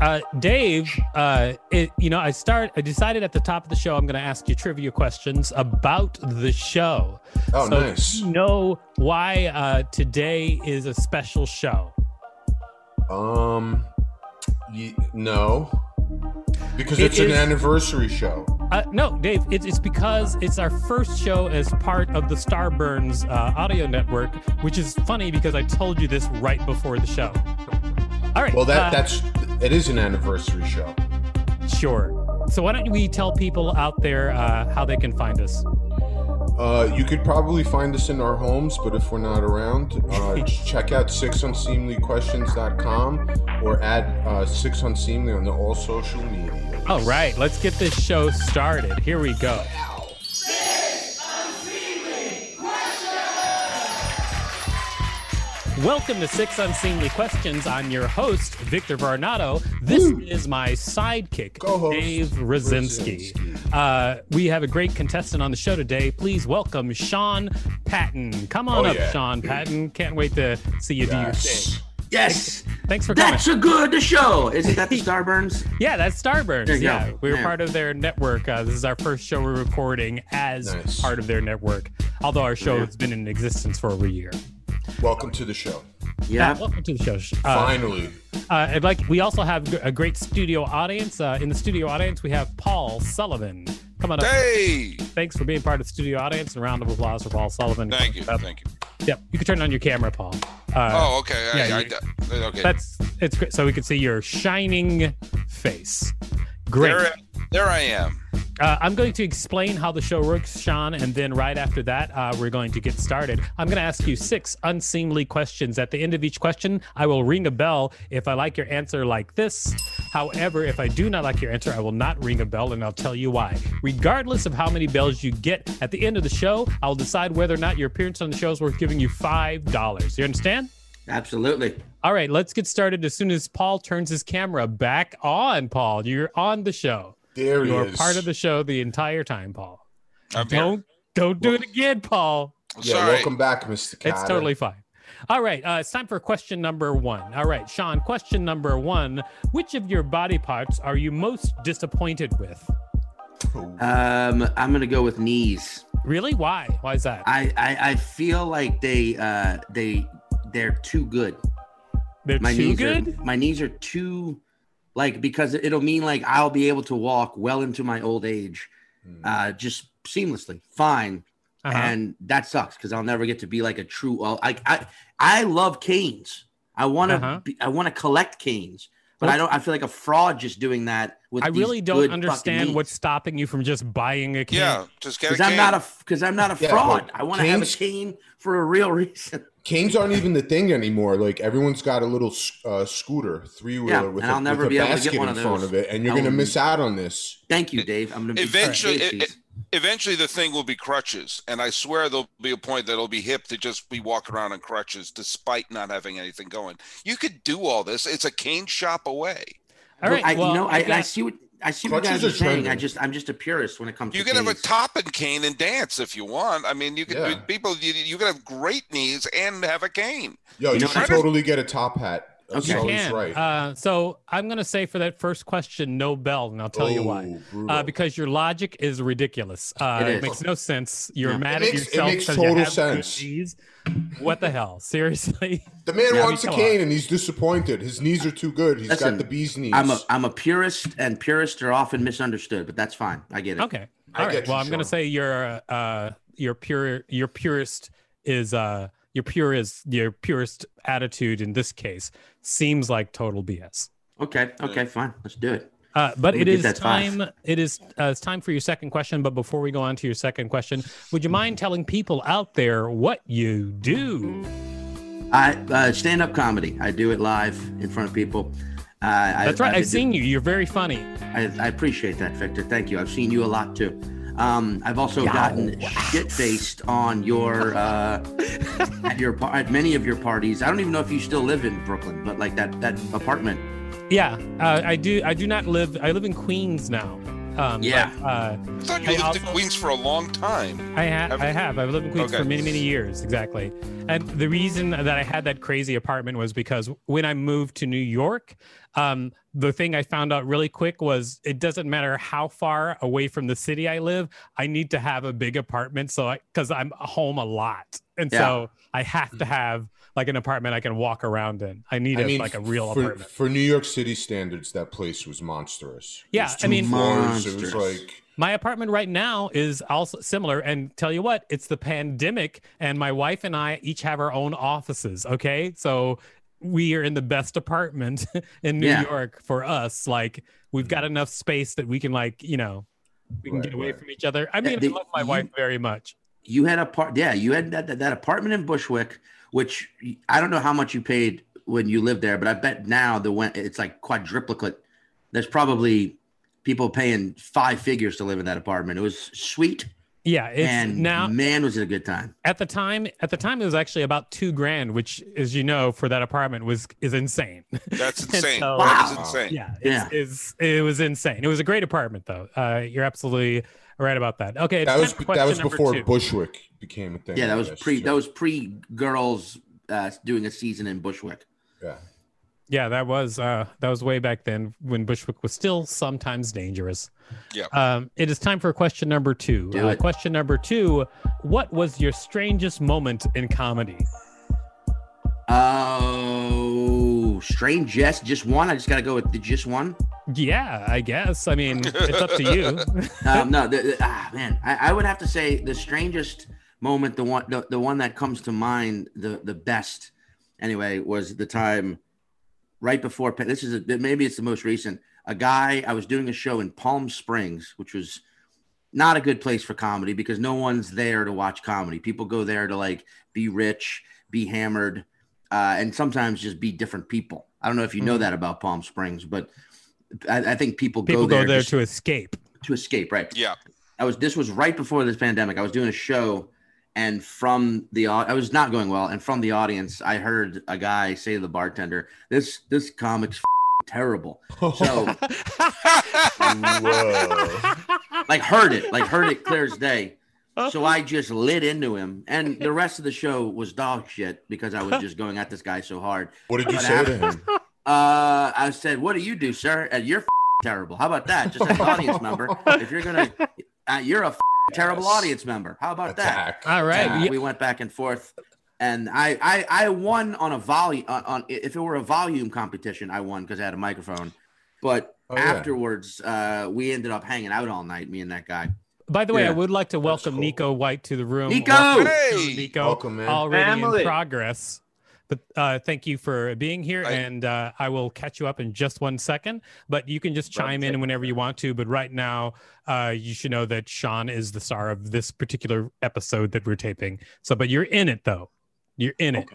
Uh, Dave, uh, it, you know, I start. I decided at the top of the show I'm going to ask you trivia questions about the show. Oh, so nice. do You know why uh, today is a special show? Um, y- no, because It it's an anniversary show. Uh, no, Dave. It's, it's because it's our first show as part of the Starburns uh, audio network, which is funny because I told you this right before the show. All right. Well, that uh, that's it is an anniversary show. sure. So why don't we tell people out there uh, how they can find us? Uh, you could probably find us in our homes, but if we're not around, uh, check out sixunseemlyquestions.com or add uh, Six Unseemly on the all social media. All right, let's get this show started. Here we go. Welcome to Six Unseemly Questions. I'm your host, Victor Varnado. This is my sidekick, Co-host, Dave Rosinski. Rosinski. Uh, we have a great contestant on the show today. Please welcome Sean Patton. Come on Oh, up, yeah. Sean Patton. Can't wait to see you do your thing. Yes, Thanks for coming. that's a good show. Isn't that the Starburns? Yeah, that's Starburns. There you Yeah, go. we were Yeah. part of their network. Uh, this is our first show we're recording as Nice. part of their network. Although our show Yeah. has been in existence for over a year. Welcome to the show. Yeah. Welcome to the show. Uh, Finally. uh, I'd like. We also have a great studio audience. Uh, in the studio audience, we have Paul Sullivan. Come on up. Hey, Thanks for being part of the studio audience. And a round of applause for Paul Sullivan. thank you, Uh, thank you. Yep, you can turn on your camera, Paul. Uh, Oh, okay, yeah, I, I, okay. That's it's great. So we can see your shining face. Great. There, there I am. Uh, I'm going to explain how the show works, Sean, and then right after that, uh, we're going to get started. I'm going to ask you six unseemly questions. At the end of each question, I will ring a bell if I like your answer like this. However, if I do not like your answer, I will not ring a bell and I'll tell you why. Regardless of how many bells you get at the end of the show, I'll decide whether or not your appearance on the show is worth giving you $5. You understand? Absolutely. All right, let's get started as soon as Paul turns his camera back on, Paul. You're on the show. There he You're is. part of the show the entire time, Paul. I'm. Don't don't do it again, Paul. Yeah, Sorry. welcome back, Mr. Carter. It's totally fine. All right, uh, it's time for question number one. All right, Sean, question number one. Which of your body parts are you most disappointed with? Um, I'm gonna go with knees. Really? Why? Why is that? I I, I feel like they uh they they're too good. They're My too knees good? are my knees are too like because it'll mean like I'll be able to walk well into my old age, Hmm. uh, just seamlessly, fine. Uh-huh. and that sucks because I'll never get to be like a true. Well, I I I love canes. I want to Uh-huh. I want to collect canes, but I don't. I feel like a fraud just doing that. With I these really don't fucking understand what's stopping you from just buying a cane. Yeah, just get a because I'm not a because I'm not a Yeah, fraud. I want to have a cane for a real reason. Canes aren't even the thing anymore. Like everyone's got a little uh, scooter, three wheeler Yeah, with, and a, I'll never with a be able to get basket one in of front of it, and you're gonna miss out on this. Thank you, Dave. I'm gonna be Eventually, Dave, it- Eventually, the thing will be crutches, and I swear there'll be a point that it'll be hip to just be walking around on crutches, despite not having anything going. You could do all this. It's a cane shop away. All right. I, well, you know, I, I've and I see what I see what Crutches guys are are saying. I just I'm just a purist when it comes You to You can have a top and cane and dance if you want. I mean, you can Yeah. people. You, you can have great knees and have a cane. Yo, You you, know should what? totally get a top hat. Uh, Okay. You can. right. Uh, so I'm going to say for that first question, no bell, and I'll tell you why. Oh. Uh, because your logic is ridiculous. Uh, It it, is. makes no sense. You're Yeah. mad It at makes- it yourself makes 'cause you total have sense. knees. What the hell? Seriously? the man Yeah, wants a come cane and he's disappointed. His knees are too good. He's Listen, got the bee's knees. I'm a I'm a purist, and purists are often misunderstood, but that's fine. I get it. Okay. I All right. get you, Well, I'm going to Sean. say your uh, your pure your purist is uh your purest your purest attitude in this case seems like total BS. Okay. Okay. Fine. Let's do it. Uh, but Let me it get is that five. time. It is uh, it's time for your second question. But before we go on to your second question, would you mind telling people out there what you do? I uh, stand up comedy. I do it live in front of people. Uh, That's I, right. I've I've been seen you. You're very funny. I, I appreciate that, Victor. Thank you. I've seen you a lot too. Um, I've also gotten shit faced on your uh, at your at many of your parties. I don't even know if you still live in Brooklyn, but like that that apartment. Yeah, uh, I do. I do not live. I live in Queens now. Um, Yeah. But, uh, I thought you I lived also- in Queens for a long time. I have. Have I have. I've lived in Queens Okay. for many, many years. Exactly. And the reason that I had that crazy apartment was because when I moved to New York, um, the thing I found out really quick was it doesn't matter how far away from the city I live, I need to have a big apartment. So I, because I'm home a lot, and so I have to have like an apartment I can walk around in. I need I a, mean, like a real for, apartment. for New York City standards, that place was monstrous. It Yeah, was I mean- floors. It was like My apartment right now is also similar. And tell you what, it's the pandemic, and my wife and I each have our own offices. Okay. So we are in the best apartment in New Yeah. York for us. Like, we've got mm-hmm. enough space that we can, like, you know, we can Right, get away right. from each other. I mean, the- I love my you- wife very much. You had a part, yeah. You had that, that that apartment in Bushwick, which I don't know how much you paid when you lived there, but I bet now the went it's like quadruplicate. There's probably people paying five figures to live in that apartment. It was sweet, Yeah. It's and now man, was it a good time. at the time, at the time, it was actually about two grand, which, as you know, for that apartment was is insane. That's insane. so- That is Wow. insane. yeah, Yeah. it's, it's it was insane. It was a great apartment, though. Uh, you're absolutely right about that. Okay, that was that was before two. Bushwick became a thing. Yeah, that was pre that was pre girls uh, doing a season in Bushwick. yeah. Yeah, that was uh, that was way back then when Bushwick was still sometimes dangerous. Yeah. Um, it is time for question number two. Uh, question number two: What was your strangest moment in comedy? Oh, strange. Yes, just one. I just got to go with the just one. Yeah, I guess. I mean, it's up to you. Um, no, the, the- ah, man, I, I would have to say the strangest moment, the one, the, the one that comes to mind, the the best, anyway, was the time right before. This is a, maybe it's the most recent. A guy I was doing a show in Palm Springs, which was not a good place for comedy because no one's there to watch comedy. People go there to like be rich, be hammered, uh, and sometimes just be different people. I don't know if you know Mhm. that about Palm Springs, but I, I think people, People go there, go there just to escape. to escape, right? Yeah. I was this was right before this pandemic. I was doing a show and from the I was not going well and from the audience I heard a guy say to the bartender, "This this comic's terrible." So like heard it, like heard it clear as day. So I just lit into him and the rest of the show was dog shit because I was just going at this guy so hard. What did you But say to him? Uh I said, "What do you do, sir?" And you're f- terrible. How about that? Just as an audience member, if you're going to uh, you're a terrible Yes. audience member. How about that? All right. And Yeah. we went back and forth and I, I i won on a volume on, on if it were a volume competition i won because i had a microphone but Oh, yeah. afterwards uh we ended up hanging out all night me and that guy By the way, I would like to welcome cool. Nico White to the room. Nico! Welcome, Hey! Nico. Welcome, man. Already Family. in progress. But uh, thank you for being here, I- and uh, I will catch you up in just one second. But you can just chime in whenever you want to. But right now, uh, you should know that Sean is the star of this particular episode that we're taping. So, but you're in it though. You're in it.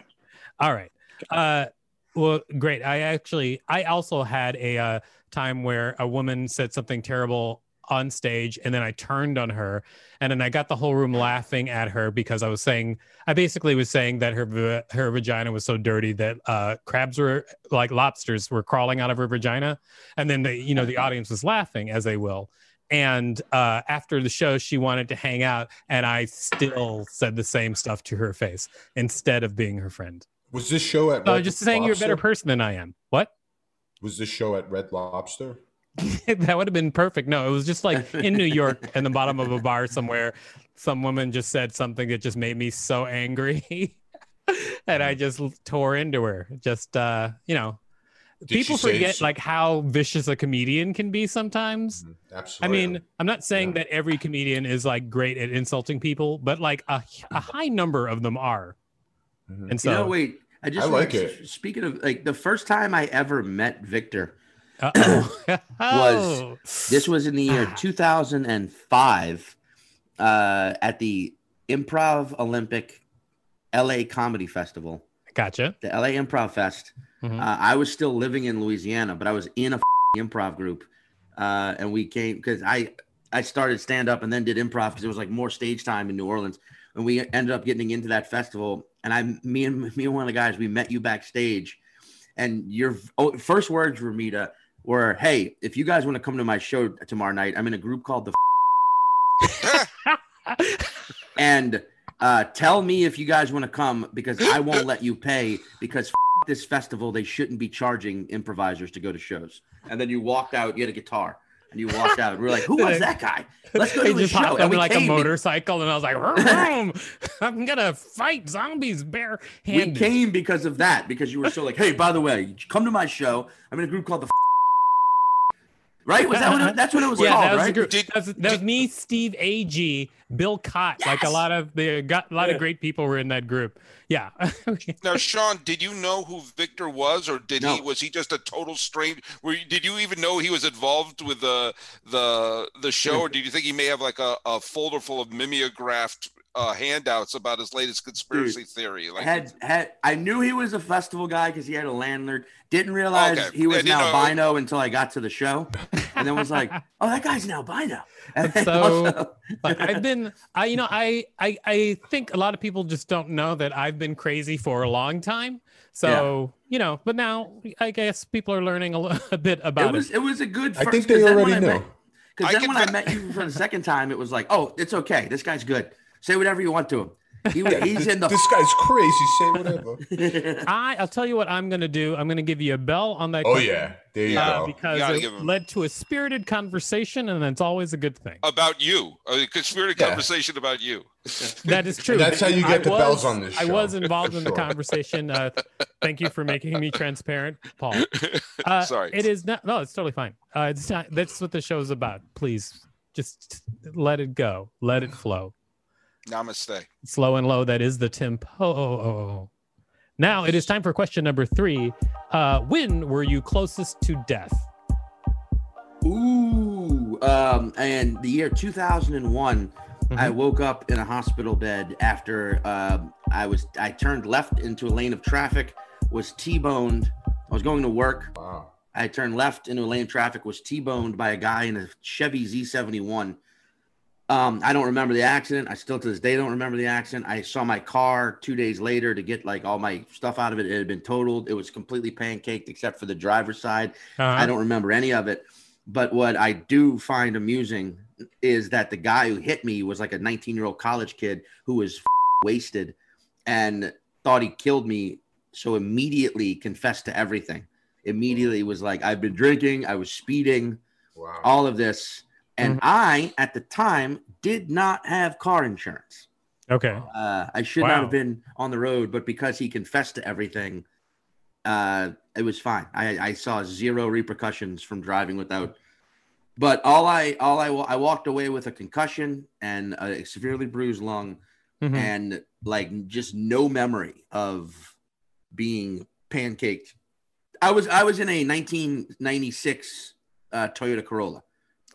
All right. Uh, well, great. I actually, I also had a uh, time where a woman said something terrible on stage, and then I turned on her, and then I got the whole room laughing at her because I was saying, I basically was saying that her her vagina was so dirty that uh, crabs were like lobsters were crawling out of her vagina, and then the you know the audience was laughing as they will. And uh, after the show, she wanted to hang out, and I still said the same stuff to her face instead of being her friend. Was this show at? So Red just saying you're a better person than I am. What? Was this show at Red Lobster? that would have been perfect. No, it was just like in New York in the bottom of a bar somewhere. Some woman just said something that just made me so angry. and I just tore into her. Just uh, you know, Did people forget like how vicious a comedian can be sometimes. Mhm, I mean, I'm not saying Yeah. that every comedian is like great at insulting people, but like a, a high number of them are. Mhm. And so you know wait i just I like wanna- it. speaking of like the first time i ever met victor uh-oh. Was- this was in the year Ah. 2005 uh at the improv olympic la comedy festival Gotcha. the LA Improv Fest. Mhm. Uh, I was still living in Louisiana, but I was in a improv group, uh, and we came because I I started stand up and then did improv because there was like more stage time in New Orleans, and we ended up getting into that festival. And I, me and me and one of the guys, we met you backstage, and your oh, first words, Ramita, were, "Hey, if you guys want to come to my show tomorrow night, I'm in a group called the." and uh, tell me if you guys want to come because I won't let you pay because this festival they shouldn't be charging improvisers to go to shows. And then you walked out, you had a guitar, and you walked out. We are like, who was that guy? Let's go to the show. And we like a motorcycle, and I was like, "Vroom, "I'm gonna fight zombies bare-handed." We came because of that because you were so like, hey, by the way, come to my show. I'm in a group called the. F- Right? Was that what it, that's what it was yeah, called, that was, the right? group. Did- that was, that was me, Steve Ag, Bill Cott. Yes! Like a lot of the got a lot of great people were in that group. Yeah. Now, Sean, did you know who Victor was, or did he was he just a total stranger? Were you, did you even know he was involved with the the the show, or did you think he may have like a, a folder full of mimeographed uh, handouts about his latest conspiracy theory? Like, had had I knew he was a festival guy because he had a landlord. Didn't realize Okay. he was didn't know- albino until I got to the show, and then was like, "Oh, that guy's an albino." And so- also- But I've been, I you know, I, I I think a lot of people just don't know that I've been crazy for a long time. So you know, but now I guess people are learning a, li- bit about it it. was it was a good. I First, think they 'cause then when already I know. met- Because I then when I met you for the second time, it was like, "Oh, it's okay. This guy's good. Say whatever you want to him. He, he's in the." This guy's crazy. Say whatever. I, I'll tell you what I'm gonna do. I'm gonna give you a bell on that. oh question, yeah, there you uh, go. because gotta it him- led to a spirited conversation, and that's always a good thing. about you, a spirited Yeah. conversation about you. That is true. that's how you get I the was- bells on this I was involved for in the conversation. Uh, thank you for making me transparent, Paul. Uh, Sorry. It is not. No, it's totally fine. Uh, it's not. That's what the show is about. Please, just let it go. Let it flow. Namaste. Slow and low. That is the tempo. Now it is time for question number three. Uh, when were you closest to death? Ooh, um, and the year 2001, I Mhm. woke up in a hospital bed after um, I was I turned left into a lane of traffic, was T-boned. I was going to work. Wow. I turned left into a lane of traffic, was T-boned by a guy in a Chevy Z71. Um, I don't remember the accident. I still to this day don't remember the accident. I saw my car two days later to get like all my stuff out of it. It had been totaled. It was completely pancaked except for the driver's side. Uh-huh. I don't remember any of it. But what I do find amusing is that the guy who hit me was like a 19 year old college kid who was wasted and thought he killed me. So immediately confessed to everything. Immediately was like, I've been drinking, I was speeding, Wow. all of this. And Mhm. I, at the time, did not have car insurance. Okay. Uh, I should Wow. not have been on the road, but because he confessed to everything, uh, it was fine. I, I saw zero repercussions from driving without. But all I all I I walked away with a concussion and a severely bruised lung, Mhm. and like just no memory of being pancaked. I was I was in a 1996 uh, Toyota Corolla.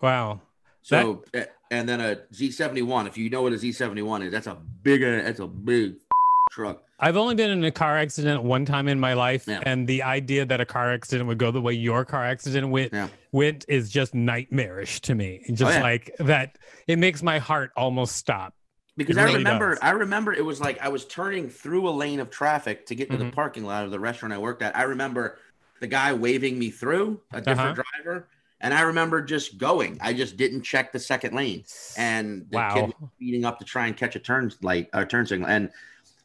Wow. So uh, and then a Z71. If you know what a Z71 is, that's a big that's a big truck. I've only been in a car accident one time in my life, Yeah. and the idea that a car accident would go the way your car accident went Yeah. went is just nightmarish to me. Just Oh, yeah. like that, it makes my heart almost stop. Because It I remember, does. I remember it was like I was turning through a lane of traffic to get to the Mhm. parking lot of the restaurant I worked at. I remember the guy waving me through, a different Uh-huh. driver, and I remember just going. I just didn't check the second lane, and the Wow. kid was speeding up to try and catch a turn light, a turn signal, and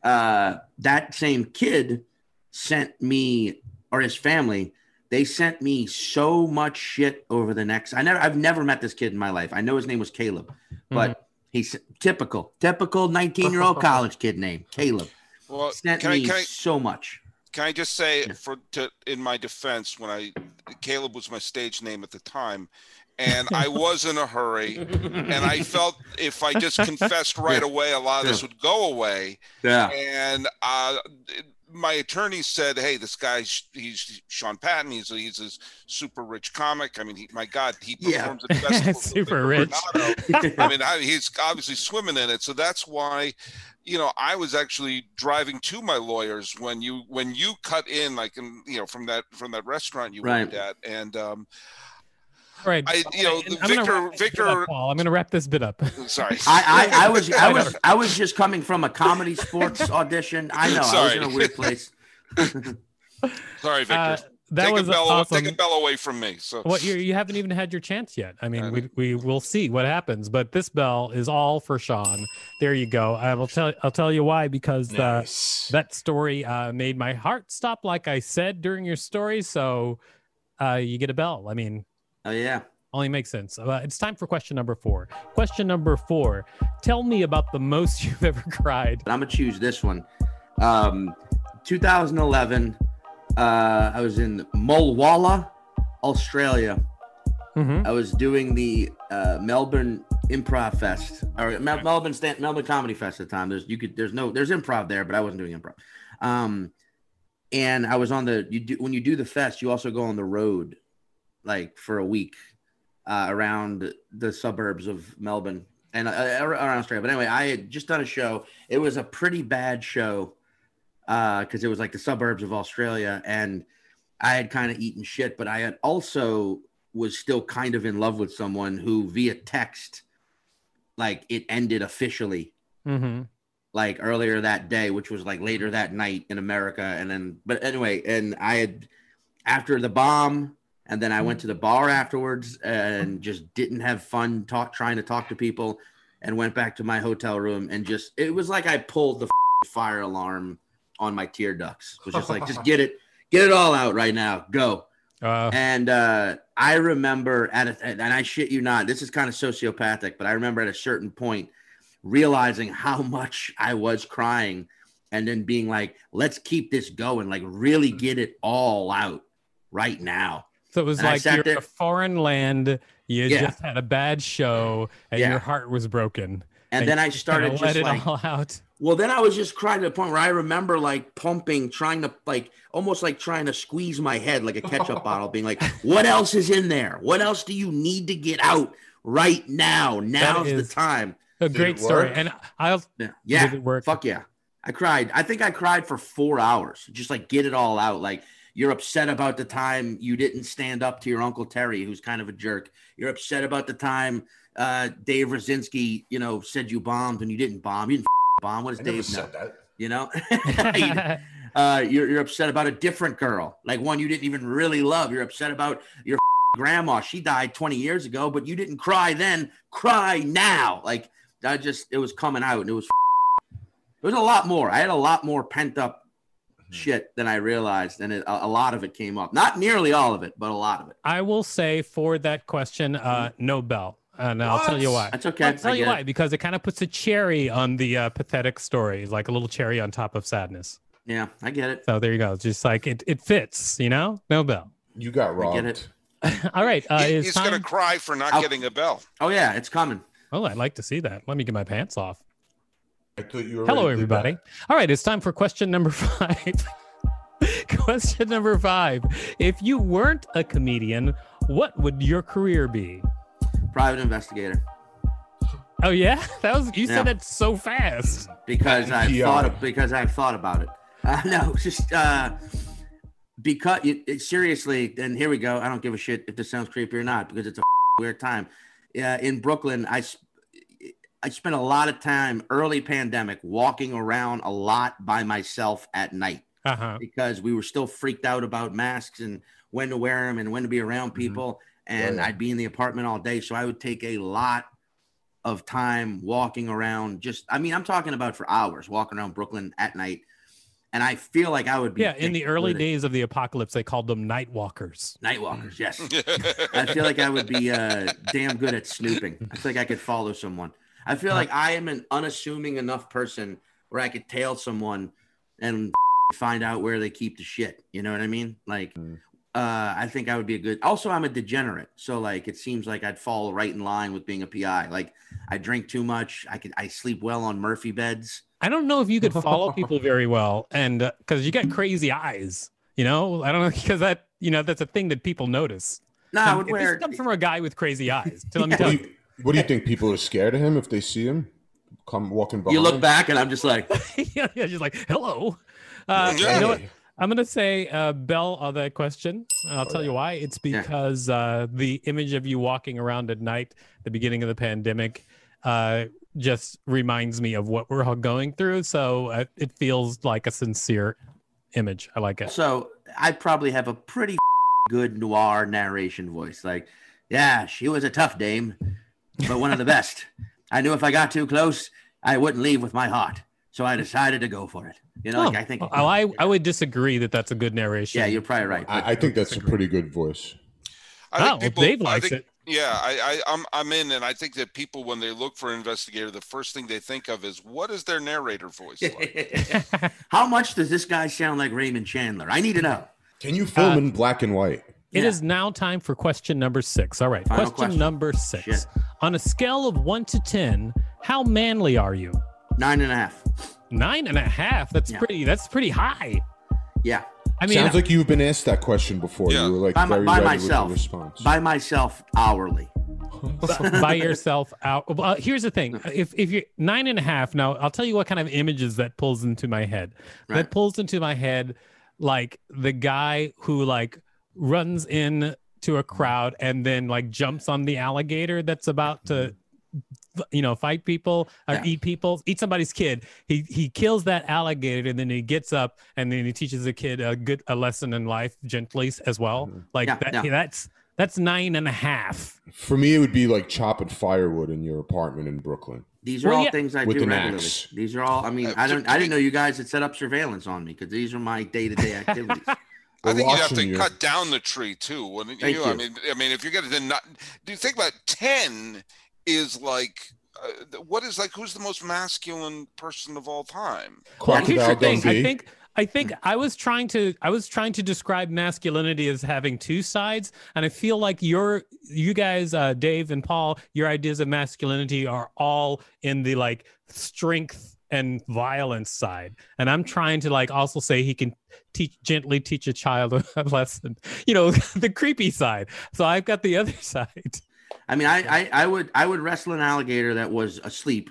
uh, that same kid sent me or his family. They sent me so much shit over the next. I never, I've never met this kid in my life. I know his name was Caleb, but Mm-hmm. he's typical, typical 19 year old college kid name, Caleb. Well, Sent can I, me can I so much. can I just say Yeah. for to in my defense when I Caleb was my stage name at the time, and I was in a hurry, and I felt if I just confessed right Yeah. away, a lot of this would go away. Yeah. and uh, my attorney said, "Hey, this guy's he's Sean Patton. He's a, he's a super rich comic. I mean, he, my God, he Yeah. performs at festivals Super Nick rich. I mean, I, he's obviously swimming in it. So that's why, you know, I was actually driving to my lawyers when you when you cut in, like, in, you know, from that from that restaurant you Right. worked at, and um, All right. I, you know, I'm gonna Victor, wrap this bit up, Paul. I'm going to wrap this bit up. sorry, I, I, I was I was I was just coming from a comedy sports audition. I know I was Sorry. in a weird place. sorry, Victor. Uh, that take was a bell, awesome. take a bell away from me. So What you you haven't even had your chance yet. I mean, Uh, we we will see what happens. But this bell is all for Sean. There you go. I will tell I'll tell you why because uh, Nice. that story uh, made my heart stop, like I said during your story. So uh, you get a bell. I mean, Oh yeah. only makes sense. Uh, it's time for question number four. Question number four. Tell me about the most you've ever cried. I'm gonna choose this one. Um, 2011. Uh, I was in Mulwala, Australia. Mm-hmm. I was doing the uh, Melbourne Improv Fest or Mel- Melbourne Stan- Melbourne Comedy Fest at the time. There's you could there's no there's improv there, but I wasn't doing improv. Um, and I was on the you do when you do the fest, you also go on the road, like for a week, uh, around the suburbs of Melbourne and uh, around Australia. But anyway, I had just done a show. It was a pretty bad show because it was like the suburbs of Australia, and I had kind of eaten shit. But I had also was still kind of in love with someone who via text, like it ended officially Mm-hmm. like earlier that day, which was like later that night in America. And then, but anyway, and I had after the bomb, and then I went to the bar afterwards and just didn't have fun talk trying to talk to people, and went back to my hotel room and just it was like I pulled the fire alarm on my tear ducts. It was just like just get it, get it all out right now, go. Uh, And uh, I remember at a, and I shit you not, this is kind of sociopathic, but I remember at a certain point realizing how much I was crying and then being like, let's keep this going, like really get it all out right now. So it was and like you're in a foreign land. You Yeah. just had a bad show, and Yeah. your heart was broken. And then I started just let like, it all out. well, then I was just crying to the point where I remember like pumping, trying to like almost like trying to squeeze my head like a ketchup bottle, being like, what else is in there? What else do you need to get out right now? Now's the time. A Did great story, and I'll Yeah. Yeah. Did it work? Fuck yeah. I cried. I think I cried for four hours. Just like get it all out. Like you're upset about the time you didn't stand up to your Uncle Terry, who's kind of a jerk. You're upset about the time uh, Dave Rosinski, you know, said you bombed and you didn't bomb. You didn't bomb. What does I Dave know? that. You know? Uh, you're, you're upset about a different girl, like one you didn't even really love. You're upset about your grandma. She died 20 years ago, but you didn't cry then. Cry now. Like I just, it was coming out and it was, it was a lot more. I had a lot more pent up shit than I realized. And it, a, a lot of it came up. Not nearly all of it, but a lot of it. I will say for that question, uh, no bell, and I'll tell you why. That's okay. I'll tell I you why it. because it kind of puts a cherry on the uh, pathetic story, like a little cherry on top of sadness. Yeah, I get it. So there you go. Just like it, it fits, you know. No bell. You got I robbed. get it. All right, uh, He- he's time. gonna cry for not I'll- getting a bell. Oh yeah, it's coming. Oh, I'd like to see that. Let me get my pants off. I thought you were. Hello, already did that. everybody. All right, it's time for question number five. question number five. If you weren't a comedian, what would your career be? Private investigator. Oh yeah, that was you Yeah. said that so fast. because I PR. thought of, because I've thought about it. Uh, no, just uh, because it, it, seriously. And here we go. I don't give a shit if this sounds creepy or not because it's a weird time. Yeah, in Brooklyn, I s- I spent a lot of time early pandemic walking around a lot by myself at night Uh huh. because we were still freaked out about masks and when to wear them and when to be around people. And yeah. I'd be in the apartment all day. So I would take a lot of time walking around. Just, I mean, I'm talking about for hours walking around Brooklyn at night. And I feel like I would be. Yeah, in the early it. days of the apocalypse, they called them night walkers. Night walkers, yes. I feel like I would be uh, damn good at snooping. I feel like I could follow someone. I feel like I am an unassuming enough person where I could tail someone and find out where they keep the shit. You know what I mean? Like, Mm. uh, I think I would be a good. Also, I'm a degenerate, so like it seems like I'd fall right in line with being a PI. Like, I drink too much. I could. I sleep well on Murphy beds. I don't know if you could follow people very well, and because you got crazy eyes, you know, I don't know because that you know that's a thing that people notice. No, I Um, would this wear. comes from a guy with crazy eyes. So let me tell you. You, what do you think? People are scared of him if they see him come walking by. You look back, and I'm just like, yeah, yeah, just like hello. Uh, You know what? I'm gonna say uh, Bell on that question. And I'll tell you why. It's Yeah. because uh, the image of you walking around at night, the beginning of the pandemic, uh, just reminds me of what we're all going through. So uh, it feels like a sincere image. I like it. so I probably have a pretty good noir narration voice. Like, yeah, she was a tough dame, but one of the best. I knew if I got too close, I wouldn't leave with my heart. So I decided to go for it. You know, like Oh, I think. oh, I I would disagree that that's a good narration. yeah, you're probably right. I, I think that's a pretty good voice. I Oh, think well, people, Dave I likes think, it. Yeah, I, I, I'm, I'm in, and I think that people, when they look for an investigator, the first thing they think of is what is their narrator voice like? How much does this guy sound like Raymond Chandler? I need to know. Can you film Uh, in black and white? It Yeah. is now time for question number six. All right, question, question. number six. Shit. On a scale of one to ten, how manly are you? Nine and a half. Nine and a half. That's Yeah. pretty. That's pretty high. Yeah. I mean, Sounds like you've been asked that question before. Yeah. You were like By, very by myself. response. By myself hourly. by yourself out. Well, uh, here's the thing: if if you're nine and a half, now I'll tell you what kind of images that pulls into my head. That pulls into my head like the guy who like runs in to a crowd and then like jumps on the alligator that's about to you know fight people or Yeah. eat people eat somebody's kid he he kills that alligator and then he gets up and then he teaches the kid a good a lesson in life gently as well like Yeah, that yeah. that's that's nine and a half For me, it would be like chopping firewood in your apartment in Brooklyn. These are Well, all yeah. things I With do an regularly. axe. These are all. I mean, Uh, I don't. I didn't know you guys had set up surveillance on me because these are my day-to-day activities. I think you'd have to you. cut down the tree too, wouldn't Thank you? I mean, I mean, if you're gonna not, do you think about ten is like, uh, what is like? Who's the most masculine person of all time? Here's the Crocodile thing. I think I think I was trying to I was trying to describe masculinity as having two sides, and I feel like your you guys, uh, Dave and Paul, your ideas of masculinity are all in the like strength and violence side, and I'm trying to like also say he can teach gently teach a child a lesson, you know, the creepy side. So I've got the other side. I mean, I, I, I would, I would wrestle an alligator that was asleep,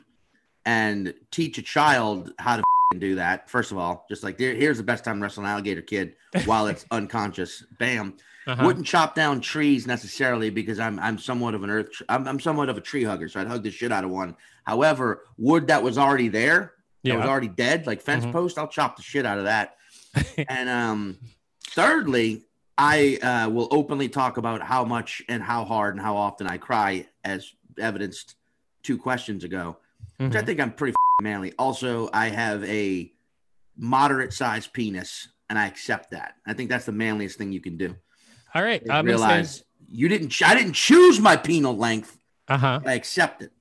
and teach a child how to do that. First of all, just like here's the best time to wrestle an alligator kid while it's unconscious. Bam. Uh-huh. Wouldn't chop down trees necessarily because I'm I'm somewhat of an earth I'm, I'm somewhat of a tree hugger, so I'd hug the shit out of one. However, wood that was already there, that was already dead, like fence Mhm. post, I'll chop the shit out of that. and um, thirdly, I uh, will openly talk about how much and how hard and how often I cry, as evidenced two questions ago, which I Mhm. think I'm pretty f***ing manly. Also, I have a moderate sized penis, and I accept that. I think that's the manliest thing you can do. All right. I say, realize you didn't. I didn't choose my penal length. uh huh. I accept it,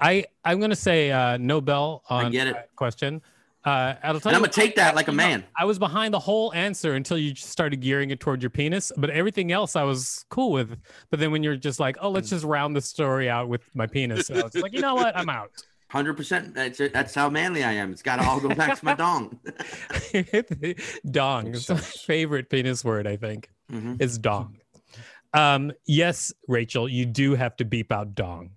I I'm gonna say uh, no bell on get it. that question. Uh, I'll tell and I'm gonna take that like a you man. I was behind the whole answer until you just started gearing it toward your penis, but everything else I was cool with. But then when you're just like, oh, let's just round the story out with my penis, I was like, you know what, I'm out. Hundred percent. That's how manly I am. It's got to all go back to my dong. dong. It's my favorite penis word. I think Mhm. is dong. Um, yes, Rachel, you do have to beep out dong.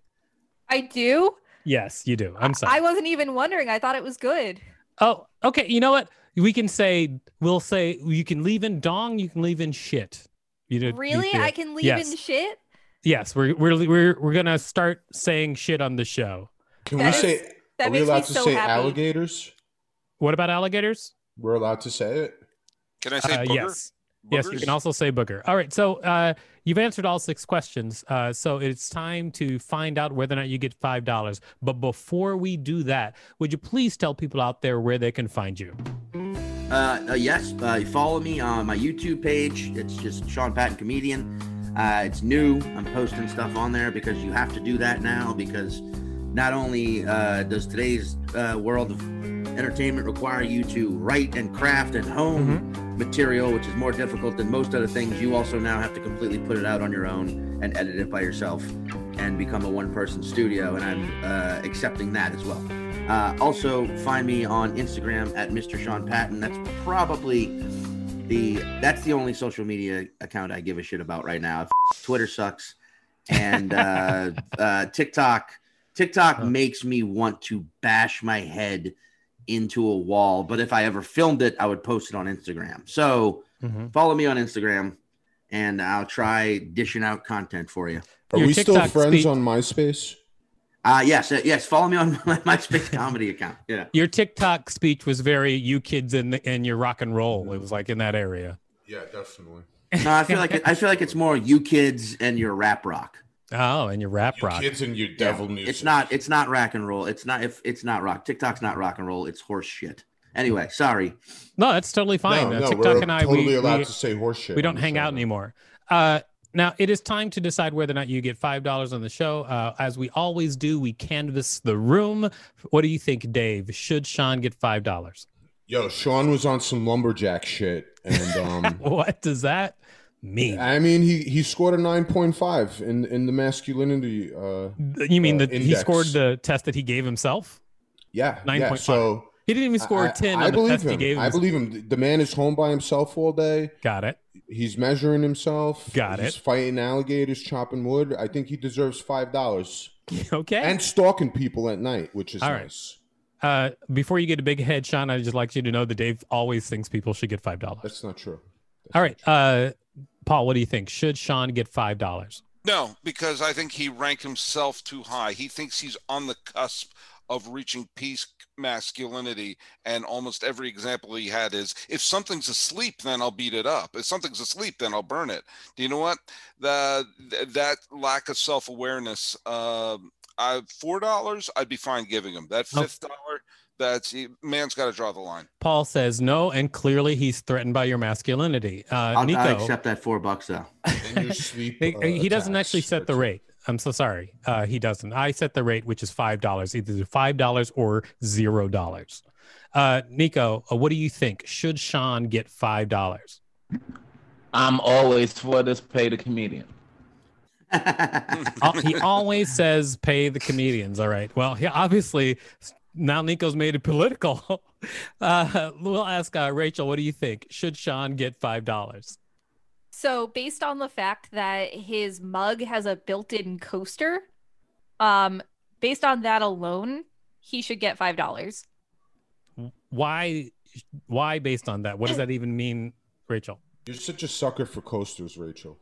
I do. Yes, you do. I'm sorry. I wasn't even wondering. I thought it was good. Oh, okay. You know what? We can say we'll say you can leave in dong. You can leave in shit. You did Really? feel- I can leave Yes. in shit? Yes, we're we're we're we're gonna start saying shit on the show. Can That we is- say? that Are we allowed to so say happy. alligators? What about alligators? We're allowed to say it. Can I say Uh, booger? Yes, yes. You can also say booger. All right. So uh, you've answered all six questions. Uh, so it's time to find out whether or not you get five dollars. But before we do that, would you please tell people out there where they can find you? Uh, uh, yes, uh, follow me on my YouTube page. It's just Sean Patton Comedian. Uh, it's new. I'm posting stuff on there because you have to do that now because not only uh, does today's uh, world of entertainment require you to write and craft and hone material, which is more difficult than most other things, you also now have to completely put it out on your own and edit it by yourself and become a one person studio. And I'm uh, accepting that as well. Uh, also, find me on Instagram at Mr. Sean Patton. That's probably the that's the only social media account I give a shit about right now. Twitter sucks, and uh, uh, TikTok. TikTok makes me want to bash my head into a wall. But if I ever filmed it, I would post it on Instagram. So Mhm. follow me on Instagram, and I'll try dishing out content for you. Are Your we still friends speak- on MySpace? Uh yes, uh, yes. Follow me on my MySpace comedy account. Yeah. Your TikTok speech was very you kids in the, in your rock and roll. It was like in that area. Yeah, definitely. No, I feel like it, I feel like it's more you kids and your rap rock. Oh, and your rap You rock. kids and your devil music. It's not. It's not rock and roll. It's not. If it's not rock, TikTok's not rock and roll. It's horse shit. Anyway, sorry. No, that's totally fine. No, Uh, no, TikTok we're and I, totally we, allowed we, to say horse shit. we don't hang out now. anymore. Uh, now it is time to decide whether or not you get five dollars on the show. Uh, as we always do, we canvass the room. What do you think, Dave? Should Sean get five dollars? Yo, Sean was on some lumberjack shit, and um, What does that mean? I mean, he he scored a nine point five in in the masculinity. Uh, you mean uh, that he scored the test that he gave himself? yeah, yeah. 9.5. So He didn't even score I- a ten I, on the believe test he him. gave I believe him. The man is home by himself all day. Got it. He's measuring himself. Got He's it. fighting alligators, chopping wood. I think he deserves five dollars. Okay. And stalking people at night, which is All right. nice. uh, before you get a big head, Sean, I'd just like you to know that Dave always thinks people should get five dollars. That's not true. That's All not right, uh, Paul, what do you think? Should Sean get five dollars? No, because I think he ranked himself too high. He thinks he's on the cusp of reaching peace masculinity, and almost every example he had is if something's asleep, then I'll beat it up. If something's asleep, then I'll burn it. Do you know what? The that lack of self awareness. Um, I four dollars, I'd be fine giving him that fifth dollar. That's he man's got to draw the line. Paul says no, and clearly he's threatened by your masculinity. Uh, I'll, Nico, I'll accept that four bucks though. In your sleep, he, uh, he doesn't actually set the rate. I'm so sorry. Uh, he doesn't. I set the rate, which is five dollars, either five dollars or zero dollars. Uh, Nico, uh, what do you think? Should Sean get five dollars? I'm always for this pay the comedian. He always says pay the comedians. All right. Well, he obviously now Nico's made it political. Uh, we'll ask uh, Rachel, what do you think? Should Sean get five dollars? So, based on the fact that his mug has a built-in coaster, um, based on that alone, he should get five dollars. Why? Why based on that? What does that even mean, Rachel? You're such a sucker for coasters, Rachel.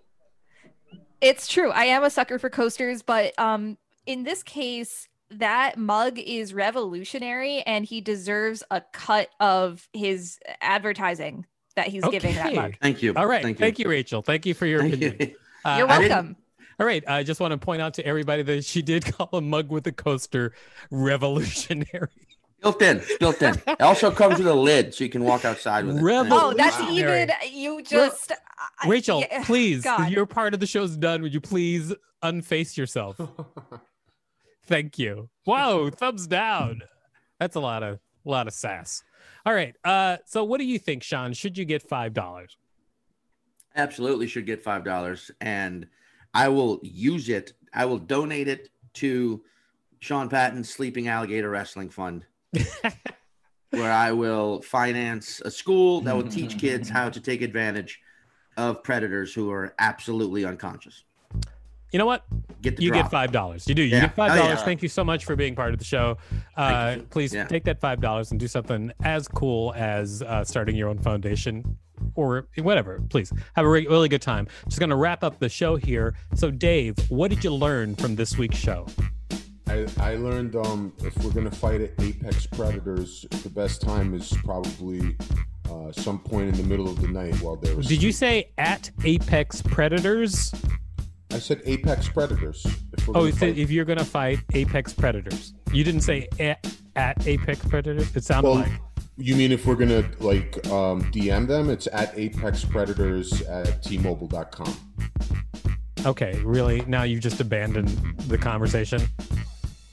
It's true. I am a sucker for coasters, but um, in this case, that mug is revolutionary, and he deserves a cut of his advertising that he's giving that mug. Thank you. All right. Thank you. Rachel. Thank you for your Thank opinion. you. Uh, You're I welcome. All right. I just want to point out to everybody that she did call a mug with a coaster revolutionary. Built in. Built in. It also comes with a lid, so you can walk outside with it. Rebel- Oh, that's Revolutionary. even you just I- Rachel, yeah, please, God. your part of the show's done. Would you please unface yourself? Thank you. Whoa, thumbs down. That's a lot of a lot of sass. All right. Uh, so what do you think, Sean? Should you get five dollars? absolutely should get five dollars and i will use it i will donate it to sean patton's sleeping alligator wrestling fund where i will finance a school that will teach kids how to take advantage of predators who are absolutely unconscious You know what? get the You drop. get five dollars. You do. You Yeah. get five dollars. yeah. Thank you so much for being part of the show. Uh, please Yeah. take that five dollars and do something as cool as uh, starting your own foundation or whatever. Please have a re- really good time. Just gonna wrap up the show here. So, Dave, what did you learn from this week's show? I, I learned um, if we're gonna fight at apex predators, the best time is probably uh, some point in the middle of the night while they're. Did you say at Apex Predators? I said apex predators. If Oh, gonna you said if you're gonna fight Apex Predators. You didn't say at, at Apex Predators. It sounded Well, like you mean if we're gonna like um, DM them? It's at apex predators at tmobile.com. okay. Really? Now you've just abandoned the conversation.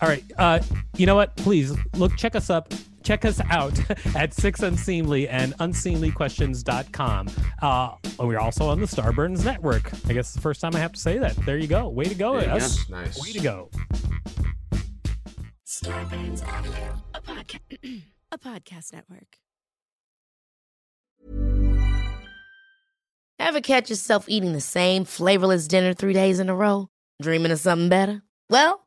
All right. Uh, you know what? Please look. Check us up. Check us out at Six Unseemly and UnseemlyQuestions.com. Uh, we're also on the Starburns Network. I guess the first time I have to say that. There you go. Way to go, There you us. Nice. Way to go. Starburns, a podcast, a podcast network. Ever catch yourself eating the same flavorless dinner three days in a row? Dreaming of something better? Well,